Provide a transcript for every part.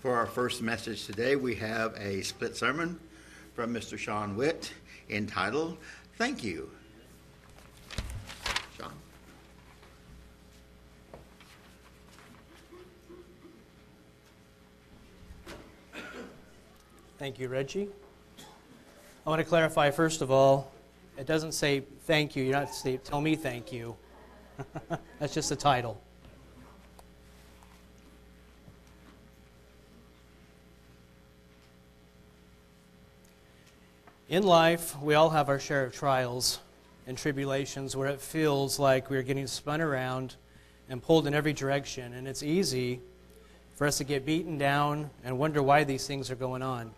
For our first message today, we have a split sermon from Mr. Shawn Witt entitled, Thank You. Shawn? Thank you, Reggie. I want to clarify, first of all, it doesn't say thank you. You're not say, tell me thank you. That's just the title. In life, we all have our share of trials and tribulations where it feels like we're getting spun around and pulled in every direction, and it's easy for us to get beaten down and wonder why these things are going on.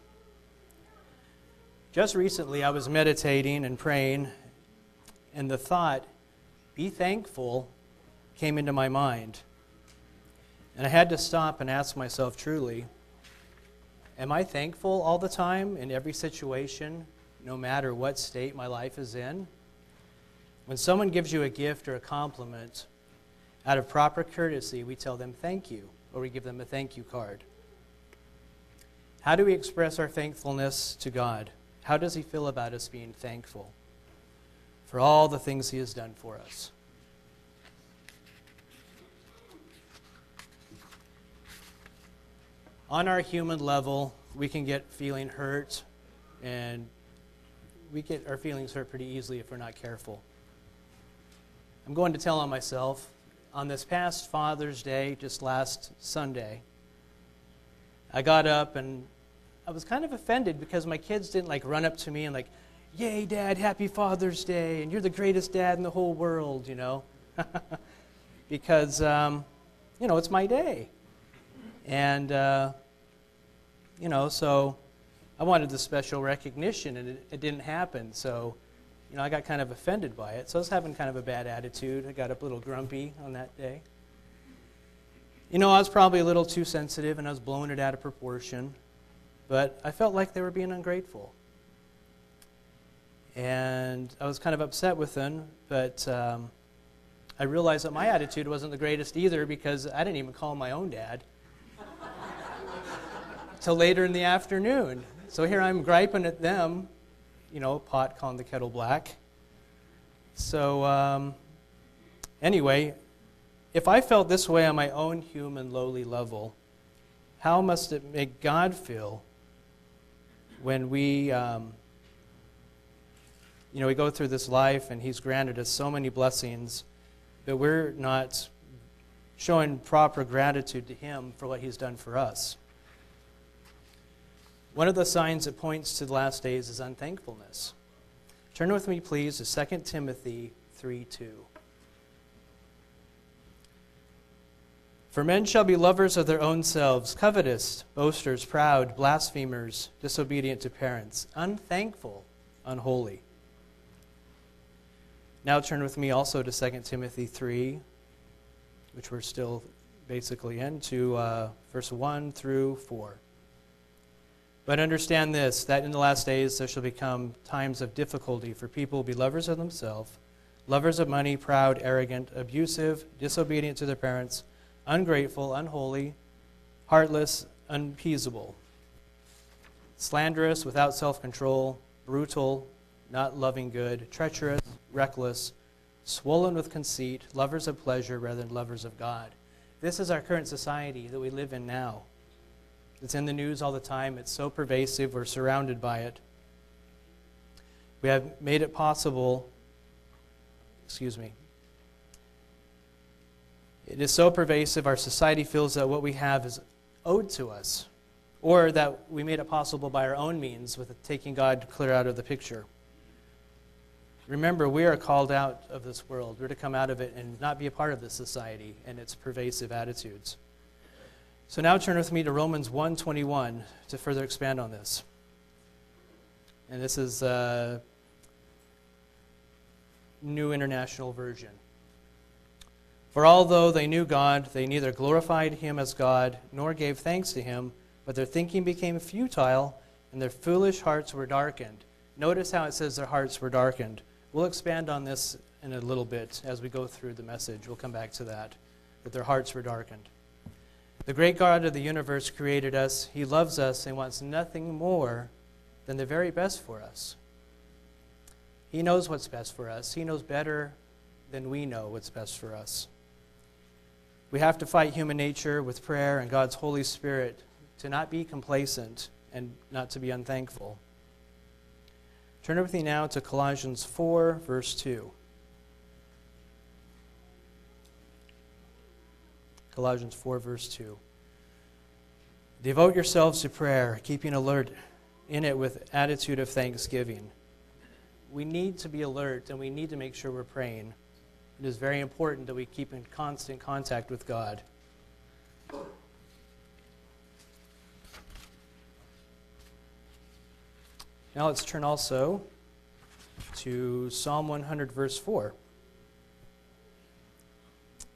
Just recently, I was meditating and praying, and the thought, be thankful, came into my mind. And I had to stop and ask myself truly, am I thankful all the time in every situation, no matter what state my life is in? When someone gives you a gift or a compliment, out of proper courtesy, we tell them thank you, or we give them a thank you card. How do we express our thankfulness to God? How does He feel about us being thankful for all the things He has done for us? On our human level, we can get feeling hurt, and we get our feelings hurt pretty easily if we're not careful. I'm going to tell on myself. On this past Father's Day, just last Sunday, I got up and I was kind of offended because my kids didn't like run up to me and like, "Yay, Dad! Happy Father's Day!" and "You're the greatest dad in the whole world," you know, because um, you know it's my day, and uh, you know so I wanted the special recognition and it, it didn't happen. So you know I got kind of offended by it. So I was having kind of a bad attitude. I got a little grumpy on that day. You know, I was probably a little too sensitive and I was blowing it out of proportion but I felt like they were being ungrateful. And I was kind of upset with them, but um, I realized that my attitude wasn't the greatest either because I didn't even call my own dad till later in the afternoon. So here I'm griping at them, you know, pot calling the kettle black. So, um, anyway, if I felt this way on my own human lowly level, how must it make God feel when we, um, you know, we go through this life and He's granted us so many blessings, but we're not showing proper gratitude to Him for what He's done for us. One of the signs that points to the last days is unthankfulness. Turn with me, please, to 2 Timothy 3 2. For men shall be lovers of their own selves, covetous, boasters, proud, blasphemers, disobedient to parents, unthankful, unholy. Now turn with me also to 2 Timothy 3, which we're still basically in, to uh, verse 1 through 4. But understand this that in the last days there shall become times of difficulty, for people will be lovers of themselves, lovers of money, proud, arrogant, abusive, disobedient to their parents ungrateful, unholy, heartless, unappeasable, slanderous, without self control, brutal, not loving good, treacherous, reckless, swollen with conceit, lovers of pleasure rather than lovers of God. This is our current society that we live in now. It's in the news all the time. It's so pervasive. We're surrounded by it. We have made it possible, excuse me, it is so pervasive, our society feels that what we have is owed to us, or that we made it possible by our own means with taking God clear out of the picture. Remember, we are called out of this world. We're to come out of it and not be a part of this society and its pervasive attitudes. So now turn with me to Romans 1:21 to further expand on this. And this is a New International Version. For although they knew God, they neither glorified him as God nor gave thanks to him, but their thinking became futile and their foolish hearts were darkened. Notice how it says their hearts were darkened. We'll expand on this in a little bit as we go through the message. We'll come back to that, that their hearts were darkened. The great God of the universe created us. He loves us and wants nothing more than the very best for us. He knows what's best for us. He knows better than we know what's best for us. We have to fight human nature with prayer and God's Holy Spirit to not be complacent and not to be unthankful. Turn with me now to Colossians 4, verse 2. Colossians 4, verse 2. Devote yourselves to prayer, keeping alert in it with attitude of thanksgiving. We need to be alert and we need to make sure we're praying. It is very important that we keep in constant contact with God. Now let's turn also to Psalm 100, verse 4.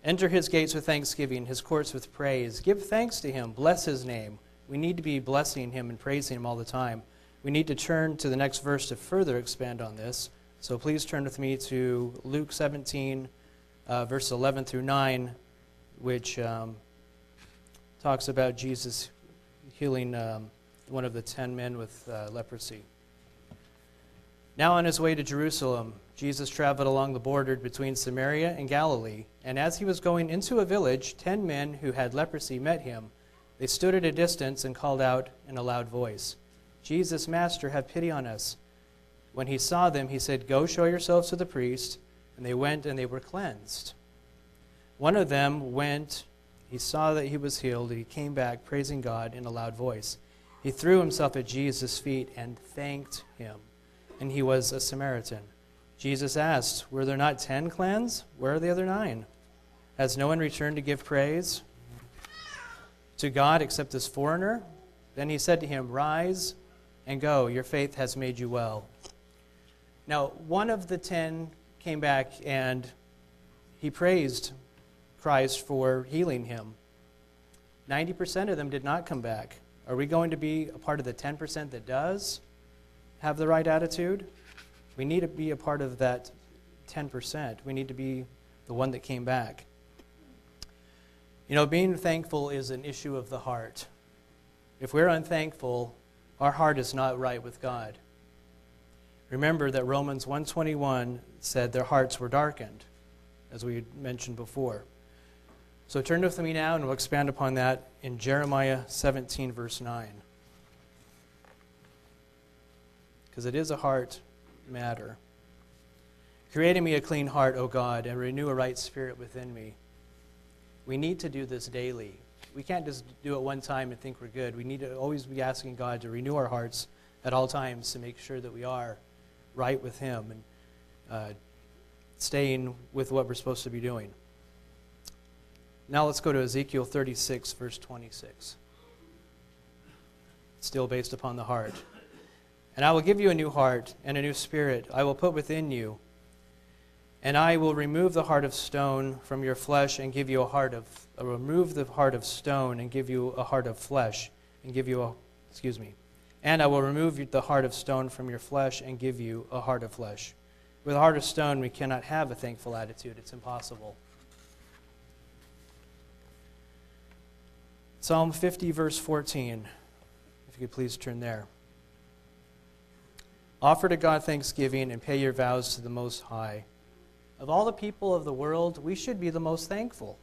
Enter his gates with thanksgiving, his courts with praise. Give thanks to him, bless his name. We need to be blessing him and praising him all the time. We need to turn to the next verse to further expand on this. So please turn with me to Luke 17, uh, verse 11 through 9, which um, talks about Jesus healing um, one of the ten men with uh, leprosy. Now, on his way to Jerusalem, Jesus traveled along the border between Samaria and Galilee. And as he was going into a village, ten men who had leprosy met him. They stood at a distance and called out in a loud voice, Jesus, Master, have pity on us. When he saw them, he said, Go show yourselves to the priest. And they went and they were cleansed. One of them went, he saw that he was healed, and he came back praising God in a loud voice. He threw himself at Jesus' feet and thanked him and he was a Samaritan. Jesus asked, Were there not ten clans? Where are the other nine? Has no one returned to give praise to God except this foreigner? Then he said to him, Rise and go, your faith has made you well. Now, one of the ten came back and he praised Christ for healing him. 90% of them did not come back. Are we going to be a part of the 10% that does? Have the right attitude, we need to be a part of that 10%. We need to be the one that came back. You know, being thankful is an issue of the heart. If we're unthankful, our heart is not right with God. Remember that Romans 121 said their hearts were darkened, as we mentioned before. So turn with me now and we'll expand upon that in Jeremiah 17, verse 9. Because it is a heart matter. Create in me a clean heart, O God, and renew a right spirit within me. We need to do this daily. We can't just do it one time and think we're good. We need to always be asking God to renew our hearts at all times to make sure that we are right with Him and uh, staying with what we're supposed to be doing. Now let's go to Ezekiel 36, verse 26. Still based upon the heart. And I will give you a new heart and a new spirit I will put within you. And I will remove the heart of stone from your flesh and give you a heart of uh, remove the heart of stone and give you a heart of flesh and give you a excuse me. And I will remove the heart of stone from your flesh and give you a heart of flesh. With a heart of stone, we cannot have a thankful attitude. It's impossible. Psalm 50, verse 14. If you could please turn there. Offer to God thanksgiving and pay your vows to the Most High. Of all the people of the world, we should be the most thankful.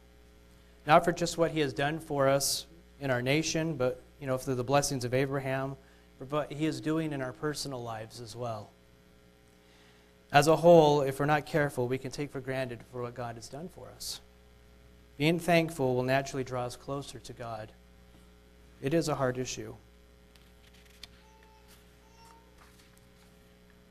Not for just what He has done for us in our nation, but you know, for the blessings of Abraham, but what He is doing in our personal lives as well. As a whole, if we're not careful, we can take for granted for what God has done for us. Being thankful will naturally draw us closer to God. It is a hard issue.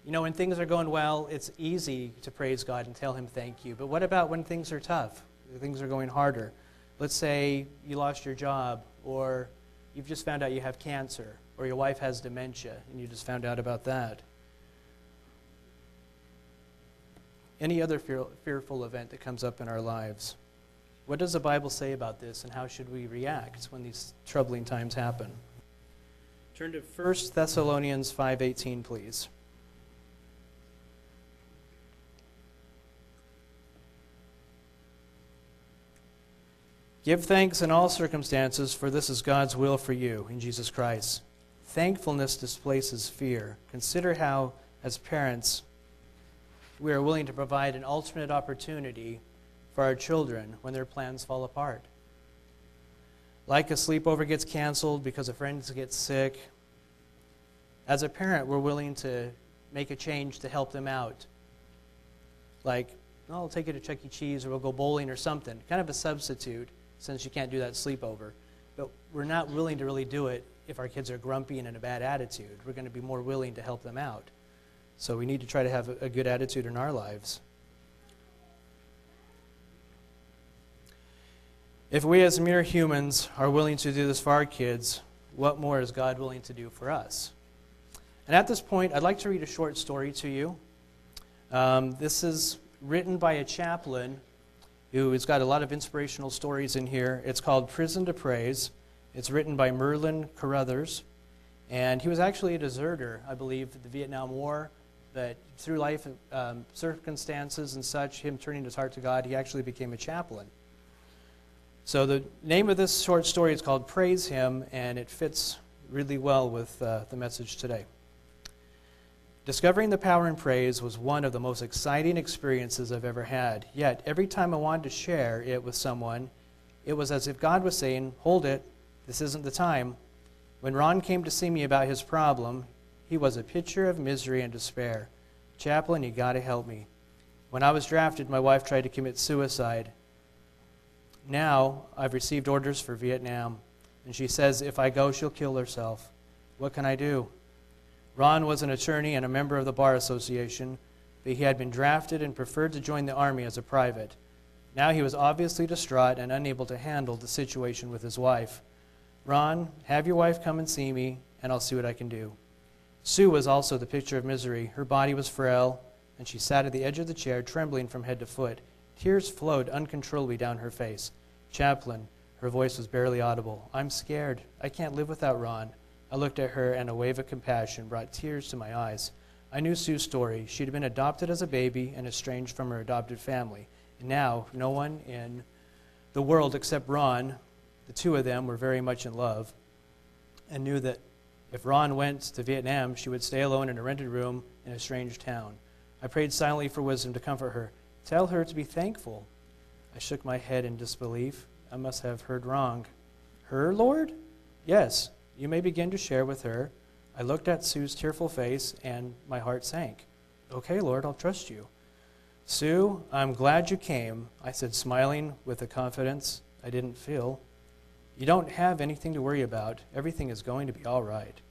You know, when things are going well, it's easy to praise God and tell Him thank you. But what about when things are tough? Things are going harder. Let's say you lost your job, or you've just found out you have cancer, or your wife has dementia, and you just found out about that. Any other fear, fearful event that comes up in our lives. What does the Bible say about this, and how should we react when these troubling times happen? Turn to 1 Thessalonians 5:18, please. Give thanks in all circumstances, for this is God's will for you in Jesus Christ. Thankfulness displaces fear. Consider how, as parents, we are willing to provide an alternate opportunity for our children when their plans fall apart. Like a sleepover gets canceled because a friend gets sick. As a parent, we're willing to make a change to help them out. Like, oh, I'll take you to Chuck E. Cheese or we'll go bowling or something. Kind of a substitute since you can't do that sleepover. But we're not willing to really do it if our kids are grumpy and in a bad attitude. We're going to be more willing to help them out. So we need to try to have a, good attitude in our lives. If we as mere humans are willing to do this for our kids, what more is God willing to do for us? And at this point, I'd like to read a short story to you. Um, this is written by a chaplain who has got a lot of inspirational stories in here. It's called Prison to Praise. It's written by Merlin Carothers. And he was actually a deserter, I believe, of the Vietnam War. But through life um, circumstances and such, him turning his heart to God, he actually became a chaplain. So the name of this short story is called Praise Him, and it fits really well with uh, the message today. Discovering the power in praise was one of the most exciting experiences I've ever had. Yet, every time I wanted to share it with someone, it was as if God was saying, Hold it, this isn't the time. When Ron came to see me about his problem, he was a picture of misery and despair. Chaplain, you got to help me. When I was drafted, my wife tried to commit suicide. Now I've received orders for Vietnam, and she says if I go, she'll kill herself. What can I do? Ron was an attorney and a member of the Bar Association, but he had been drafted and preferred to join the Army as a private. Now he was obviously distraught and unable to handle the situation with his wife. Ron, have your wife come and see me, and I'll see what I can do. Sue was also the picture of misery. Her body was frail, and she sat at the edge of the chair, trembling from head to foot. Tears flowed uncontrollably down her face. Chaplain, her voice was barely audible. I'm scared. I can't live without Ron. I looked at her, and a wave of compassion brought tears to my eyes. I knew Sue's story. She'd been adopted as a baby and estranged from her adopted family. And now, no one in the world except Ron, the two of them were very much in love, and knew that if Ron went to Vietnam, she would stay alone in a rented room in a strange town. I prayed silently for wisdom to comfort her. Tell her to be thankful. I shook my head in disbelief. I must have heard wrong. Her, Lord? Yes, you may begin to share with her. I looked at Sue's tearful face, and my heart sank. Okay, Lord, I'll trust you. Sue, I'm glad you came, I said, smiling with a confidence I didn't feel. You don't have anything to worry about. Everything is going to be all right.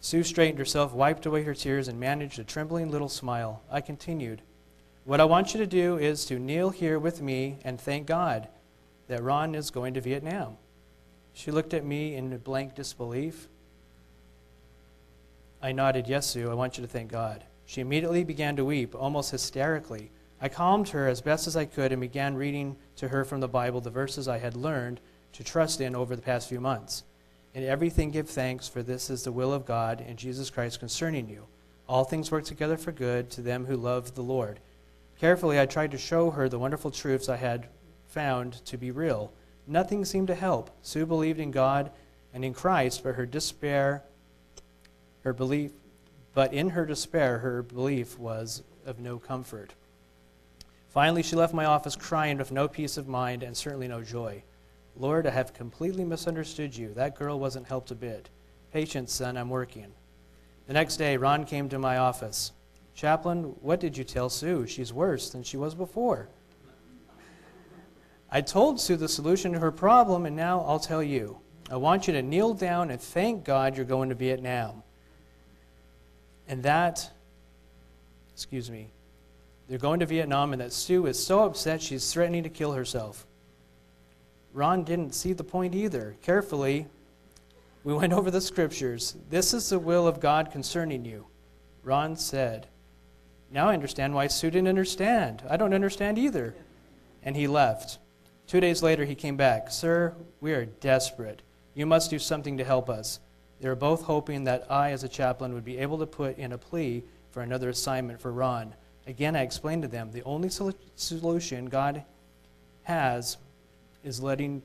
Sue straightened herself, wiped away her tears, and managed a trembling little smile. I continued. What I want you to do is to kneel here with me and thank God that Ron is going to Vietnam. She looked at me in blank disbelief. I nodded, Yes, Sue, I want you to thank God. She immediately began to weep, almost hysterically. I calmed her as best as I could and began reading to her from the Bible the verses I had learned to trust in over the past few months. In everything give thanks, for this is the will of God in Jesus Christ concerning you. All things work together for good to them who love the Lord. Carefully, I tried to show her the wonderful truths I had found to be real. Nothing seemed to help. Sue believed in God and in Christ, but her despair, her belief, but in her despair, her belief was of no comfort. Finally, she left my office crying with no peace of mind and certainly no joy. Lord, I have completely misunderstood you. That girl wasn't helped a bit. Patience, son, I'm working. The next day, Ron came to my office. Chaplain, what did you tell Sue? She's worse than she was before. I told Sue the solution to her problem, and now I'll tell you. I want you to kneel down and thank God you're going to Vietnam. And that, excuse me, they're going to Vietnam, and that Sue is so upset she's threatening to kill herself. Ron didn't see the point either. Carefully, we went over the scriptures. This is the will of God concerning you. Ron said, Now I understand why Sue didn't understand. I don't understand either. And he left. Two days later, he came back. Sir, we are desperate. You must do something to help us. They were both hoping that I, as a chaplain, would be able to put in a plea for another assignment for Ron. Again, I explained to them the only solution God has is letting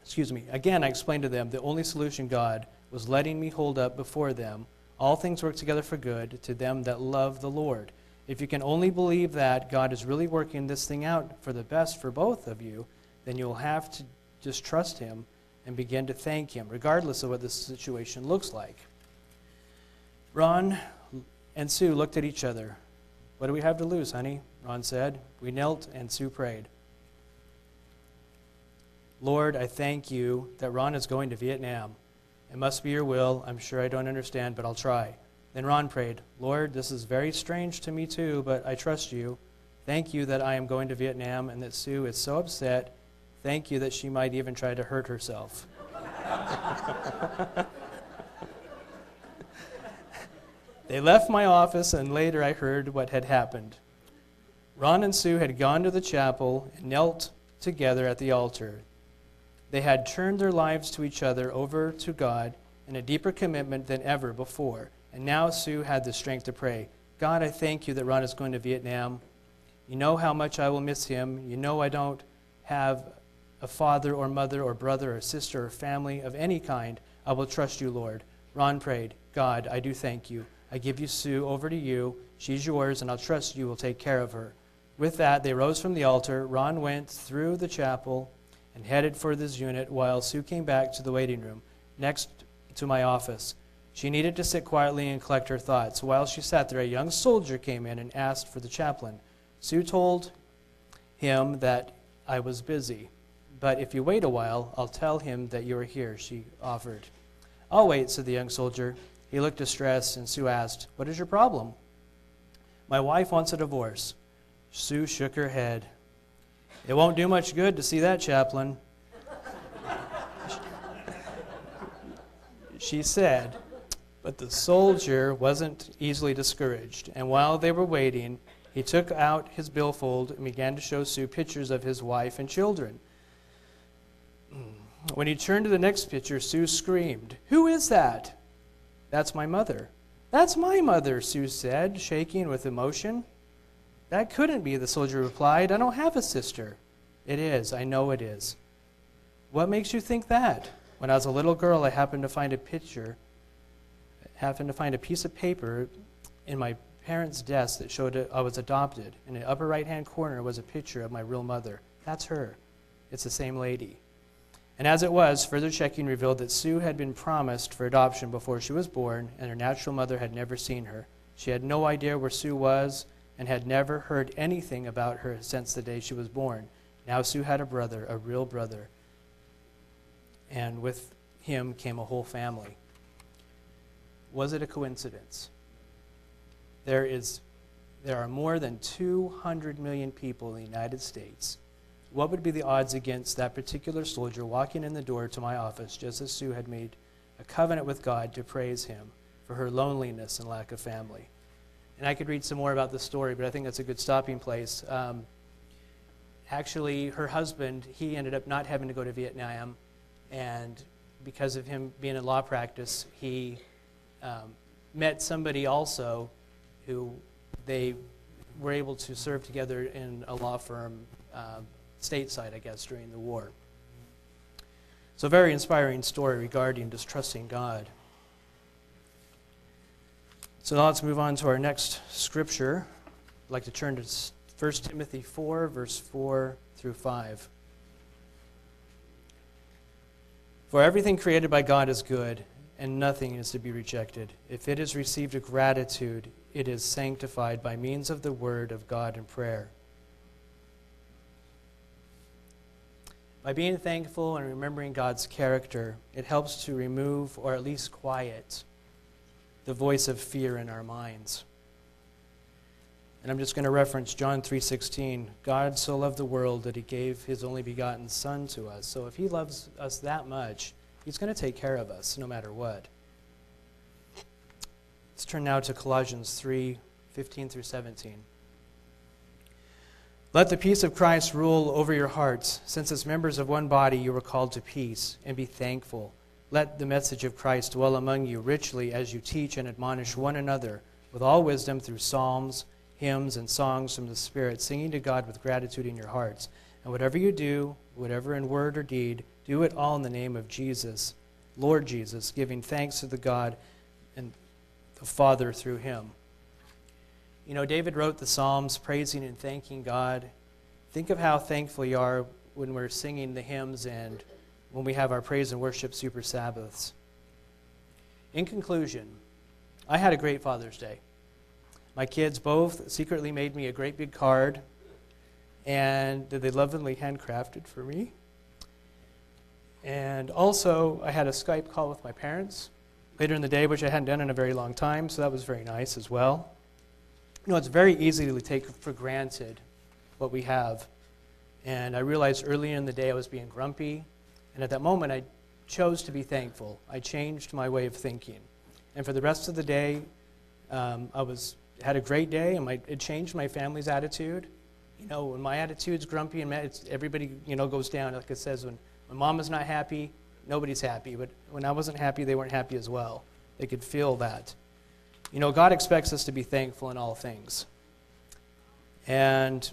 excuse me, again I explained to them the only solution God was letting me hold up before them. All things work together for good to them that love the Lord. If you can only believe that God is really working this thing out for the best for both of you, then you'll have to just trust Him and begin to thank Him, regardless of what the situation looks like. Ron and Sue looked at each other. What do we have to lose, honey? Ron said. We knelt and Sue prayed. Lord, I thank you that Ron is going to Vietnam. It must be your will. I'm sure I don't understand, but I'll try. Then Ron prayed, Lord, this is very strange to me too, but I trust you. Thank you that I am going to Vietnam and that Sue is so upset. Thank you that she might even try to hurt herself. they left my office, and later I heard what had happened. Ron and Sue had gone to the chapel and knelt together at the altar. They had turned their lives to each other over to God in a deeper commitment than ever before. And now Sue had the strength to pray God, I thank you that Ron is going to Vietnam. You know how much I will miss him. You know I don't have a father or mother or brother or sister or family of any kind. I will trust you, Lord. Ron prayed, God, I do thank you. I give you Sue over to you. She's yours, and I'll trust you will take care of her. With that, they rose from the altar. Ron went through the chapel and headed for this unit while Sue came back to the waiting room next to my office. She needed to sit quietly and collect her thoughts. While she sat there, a young soldier came in and asked for the chaplain. Sue told him that I was busy. But if you wait a while, I'll tell him that you are here, she offered. I'll wait, said the young soldier. He looked distressed, and Sue asked, What is your problem? My wife wants a divorce. Sue shook her head. It won't do much good to see that chaplain. she said, but the soldier wasn't easily discouraged, and while they were waiting, he took out his billfold and began to show Sue pictures of his wife and children. When he turned to the next picture, Sue screamed, Who is that? That's my mother. That's my mother, Sue said, shaking with emotion. That couldn't be, the soldier replied. I don't have a sister. It is. I know it is. What makes you think that? When I was a little girl, I happened to find a picture happened to find a piece of paper in my parents' desk that showed I was adopted. In the upper right hand corner was a picture of my real mother. That's her. It's the same lady. And as it was, further checking revealed that Sue had been promised for adoption before she was born, and her natural mother had never seen her. She had no idea where Sue was and had never heard anything about her since the day she was born. Now Sue had a brother, a real brother, and with him came a whole family. Was it a coincidence? There, is, there are more than 200 million people in the United States. What would be the odds against that particular soldier walking in the door to my office just as Sue had made a covenant with God to praise him for her loneliness and lack of family? And I could read some more about the story, but I think that's a good stopping place. Um, actually, her husband, he ended up not having to go to Vietnam, and because of him being in law practice, he um, met somebody also who they were able to serve together in a law firm uh, stateside, I guess, during the war. So, a very inspiring story regarding distrusting God. So, now let's move on to our next scripture. I'd like to turn to 1 Timothy 4, verse 4 through 5. For everything created by God is good and nothing is to be rejected. If it is received with gratitude, it is sanctified by means of the word of God and prayer. By being thankful and remembering God's character, it helps to remove or at least quiet the voice of fear in our minds. And I'm just going to reference John 3:16. God so loved the world that he gave his only begotten son to us. So if he loves us that much, He's going to take care of us no matter what. Let's turn now to Colossians 3 15 through 17. Let the peace of Christ rule over your hearts, since as members of one body you were called to peace, and be thankful. Let the message of Christ dwell among you richly as you teach and admonish one another with all wisdom through psalms, hymns, and songs from the Spirit, singing to God with gratitude in your hearts. And whatever you do, whatever in word or deed, do it all in the name of Jesus, Lord Jesus, giving thanks to the God and the Father through him. You know, David wrote the Psalms praising and thanking God. Think of how thankful you are when we're singing the hymns and when we have our praise and worship super Sabbaths. In conclusion, I had a great Father's Day. My kids both secretly made me a great big card, and they lovingly handcrafted for me. And also, I had a Skype call with my parents later in the day, which I hadn't done in a very long time, so that was very nice as well. You know, it's very easy to take for granted what we have. And I realized earlier in the day I was being grumpy, and at that moment I chose to be thankful. I changed my way of thinking. And for the rest of the day, um, I was had a great day, and my, it changed my family's attitude. You know, when my attitude's grumpy and everybody, you know, goes down. Like it says, when my mom is not happy, nobody's happy. But when I wasn't happy, they weren't happy as well. They could feel that. You know, God expects us to be thankful in all things. And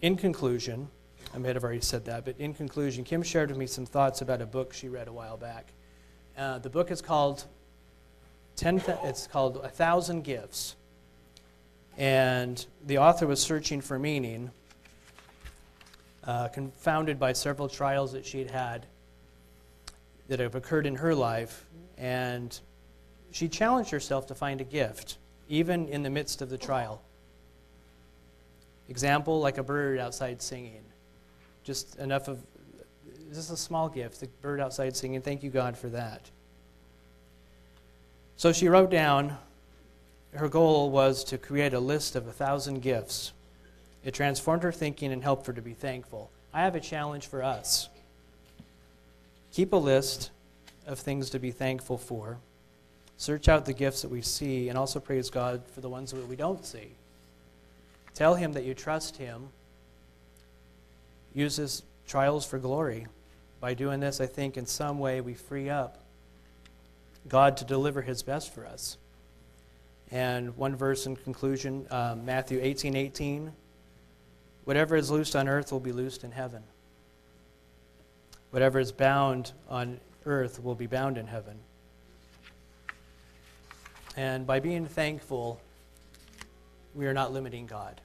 in conclusion, I may have already said that, but in conclusion, Kim shared with me some thoughts about a book she read a while back. Uh, the book is called Ten. Th- it's called A Thousand Gifts, and the author was searching for meaning, uh, confounded by several trials that she'd had that have occurred in her life, and she challenged herself to find a gift, even in the midst of the trial. Example, like a bird outside singing. Just enough of, just a small gift, the bird outside singing. Thank you, God, for that. So she wrote down, her goal was to create a list of a thousand gifts. It transformed her thinking and helped her to be thankful. I have a challenge for us. Keep a list of things to be thankful for. Search out the gifts that we see and also praise God for the ones that we don't see. Tell Him that you trust Him. Use His trials for glory. By doing this, I think in some way we free up God to deliver His best for us. And one verse in conclusion, um, Matthew 18 18. Whatever is loosed on earth will be loosed in heaven. Whatever is bound on earth will be bound in heaven. And by being thankful, we are not limiting God.